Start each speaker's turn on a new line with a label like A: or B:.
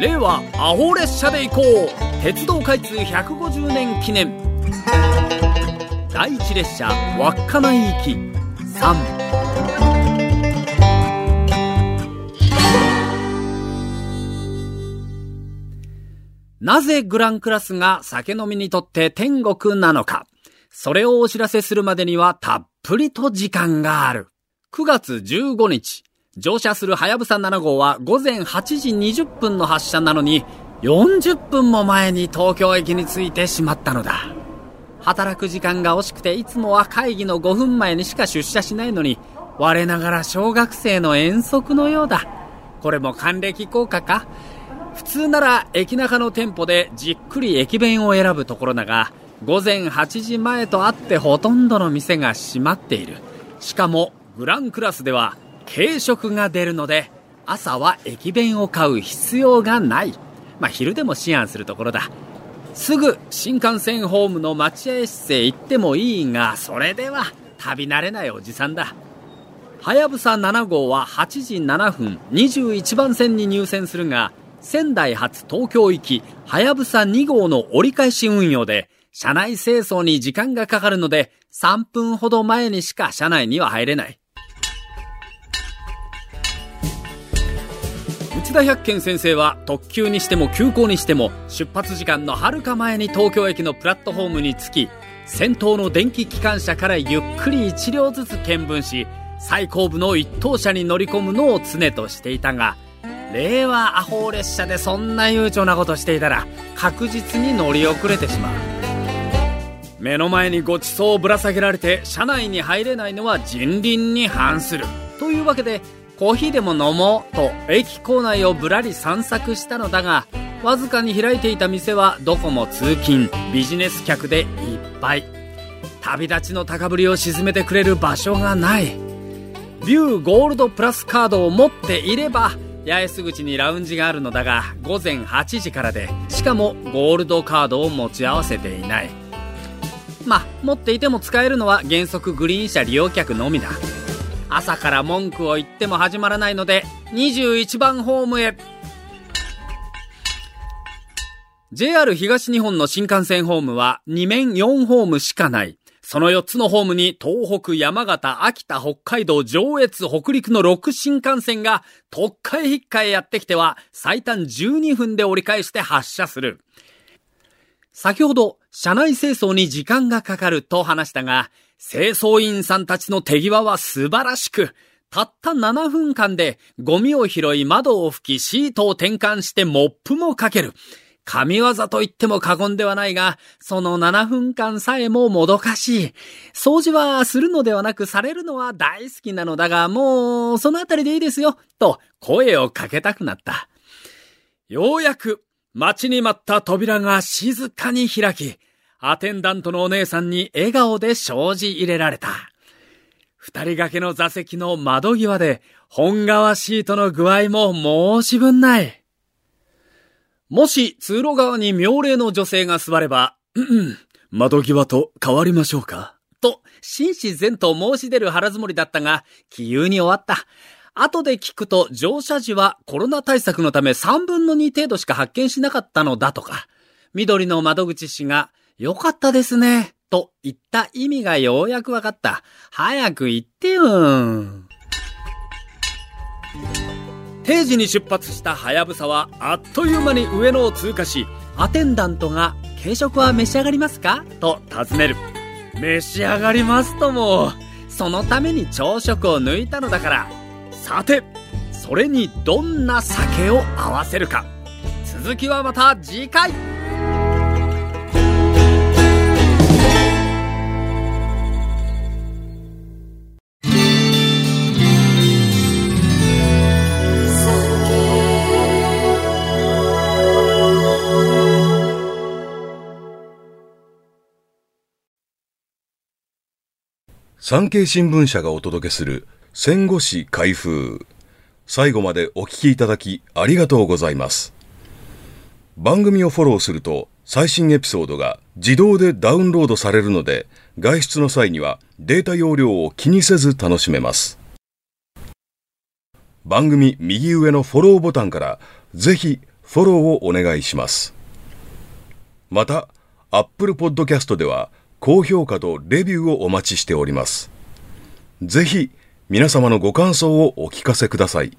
A: 令和アホ列車で行こう。鉄道開通150年記念。第一列車稚内行き。3なぜグランクラスが酒飲みにとって天国なのか。それをお知らせするまでにはたっぷりと時間がある。9月15日、乗車するはやぶさ7号は午前8時20分の発車なのに、40分も前に東京駅に着いてしまったのだ。働く時間が惜しくていつもは会議の5分前にしか出社しないのに、我ながら小学生の遠足のようだ。これも還暦効果か？普通なら駅中の店舗でじっくり駅弁を選ぶところだが午前8時前とあってほとんどの店が閉まっているしかもグランクラスでは軽食が出るので朝は駅弁を買う必要がない。まあ昼でも思案するところだ。すぐ新幹線ホームの待合室へ行ってもいいがそれでは旅慣れないおじさんだ。はやぶさ7号は8時7分21番線に入線するが仙台発東京行き、はやぶさ2号の折り返し運用で、車内清掃に時間がかかるので、3分ほど前にしか車内には入れない。内田百軒先生は特急にしても急行にしても出発時間のはるか前に東京駅のプラットフォームに着き先頭の電気機関車からゆっくり1両ずつ見分し最後部の一等車に乗り込むのを常としていたが令和アホ列車でそんな悠長なことしていたら確実に乗り遅れてしまう。目の前にごちそうをぶら下げられて車内に入れないのは人倫に反する。というわけでコーヒーでも飲もうと駅構内をぶらり散策したのだがわずかに開いていた店はどこも通勤ビジネス客でいっぱい。旅立ちの高ぶりを沈めてくれる場所がない。ビューゴールドプラスカードを持っていれば八重洲口にラウンジがあるのだが午前8時からでしかもゴールドカードを持ち合わせていない。まあ持っていても使えるのは原則グリーン車利用客のみだ。朝から文句を言っても始まらないので21番ホームへ JR 東日本の新幹線ホームは2面4ホームしかないその4つのホームに東北、山形、秋田、北海道、上越、北陸の6新幹線が特会引っかえやってきては最短12分で折り返して発車する。先ほど、車内清掃に時間がかかると話したが、清掃員さんたちの手際は素晴らしく、たった7分間でゴミを拾い窓を拭きシートを転換してモップもかける。神業と言っても過言ではないが、その7分間さえももどかしい。掃除はするのではなくされるのは大好きなのだが、もう、そのあたりでいいですよ、と声をかけたくなった。ようやく、待ちに待った扉が静かに開き、アテンダントのお姉さんに笑顔で障子入れられた。二人掛けの座席の窓際で、本革シートの具合も申し分ない。もし通路側に妙齢の女性が座れば、うん窓際と変わりましょうか？と、紳士前と申し出る腹積もりだったが、気有に終わった。後で聞くと乗車時はコロナ対策のため3分の2程度しか発見しなかったのだとか、緑の窓口氏が、よかったですね、と言った意味がようやくわかった。早く言ってよ。定時に出発したハヤブサはあっという間に上野を通過しアテンダントが「軽食は召し上がりますか?」と尋ねる。召し上がりますとも。そのために朝食を抜いたのだから。さてそれにどんな酒を合わせるか。続きはまた次回。
B: 産経新聞社がお届けする戦後史開封。最後までお聞きいただきありがとうございます。番組をフォローすると最新エピソードが自動でダウンロードされるので外出の際にはデータ容量を気にせず楽しめます。番組右上のフォローボタンからぜひフォローをお願いします。また、Apple Podcast では高評価とレビューをお待ちしております。ぜひ皆様のご感想をお聞かせください。